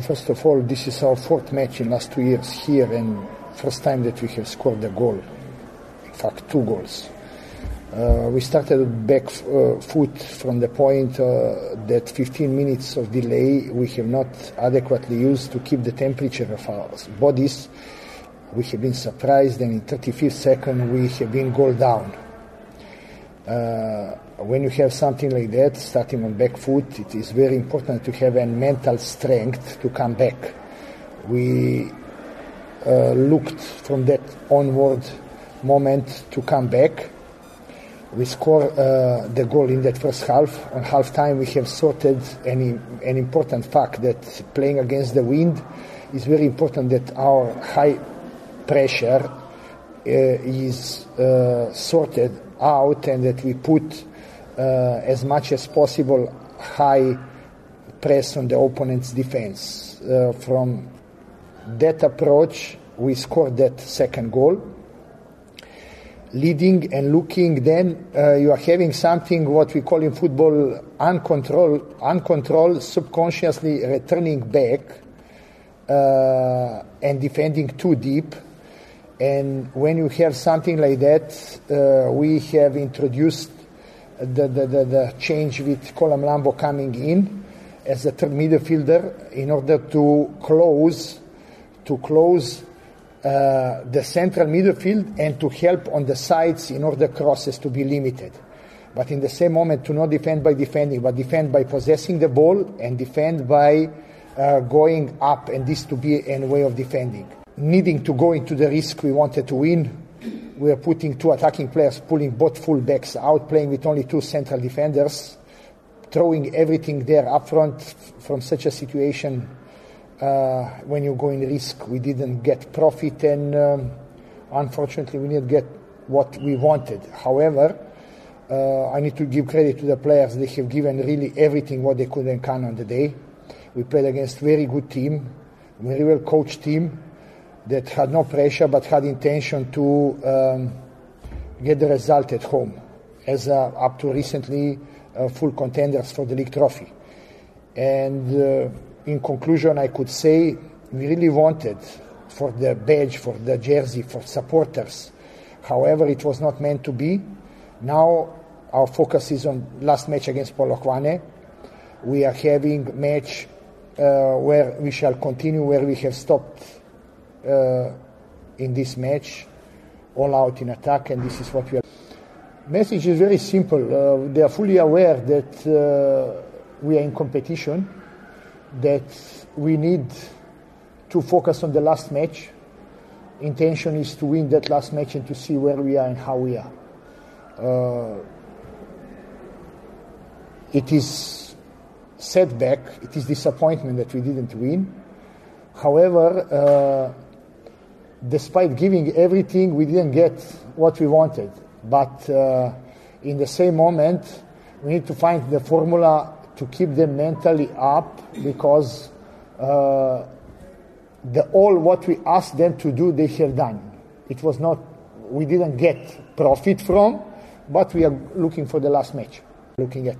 First of all, this is our fourth match in last two years here, and first time that we have scored a goal. In fact, two goals. Uh, we started back uh, foot from the point uh, that 15 minutes of delay we have not adequately used to keep the temperature of our bodies. We have been surprised, and in 35th second we have been goal down. Uh, when you have something like that, starting on back foot, it is very important to have a mental strength to come back. We uh, looked from that onward moment to come back. We score uh, the goal in that first half. On half time, we have sorted an, an important fact that playing against the wind is very important that our high pressure uh, is uh, sorted out and that we put uh, as much as possible high press on the opponent's defense. Uh, from that approach, we scored that second goal. Leading and looking, then uh, you are having something what we call in football uncontrolled, uncontrolled, subconsciously returning back uh, and defending too deep. And when you have something like that, uh, we have introduced the, the, the, the change with Xola Mlambo coming in as a third midfielder in order to close to close uh, the central midfield and to help on the sides in order crosses to be limited. But in the same moment, to not defend by defending, but defend by possessing the ball and defend by uh, going up, and this to be a way of defending. Needing to go into the risk we wanted to win, we are putting two attacking players, pulling both full backs out, playing with only two central defenders, throwing everything there up front from such a situation. Uh, when you go in risk, we didn't get profit, and um, unfortunately, we didn't get what we wanted. However, uh, I need to give credit to the players. They have given really everything what they could and can on the day. We played against a very good team, very well coached team that had no pressure but had intention to um, get the result at home as uh, up to recently uh, full contenders for the league trophy. And uh, in conclusion, I could say we really wanted for the badge, for the jersey, for supporters. However, it was not meant to be. Now our focus is on last match against Polokwane. We are having match uh, where we shall continue where we have stopped uh, in this match, all out in attack, and this is what we are. Message is very simple. Uh, they are fully aware that uh, we are in competition, that we need to focus on the last match. Intention is to win that last match and to see where we are and how we are. Uh, it is setback, it is disappointment that we didn't win. However, uh, despite giving everything, we didn't get what we wanted. But uh, in the same moment, we need to find the formula to keep them mentally up because uh, the all what we asked them to do, they have done. It was not, we didn't get profit from, but we are looking for the last match, looking at.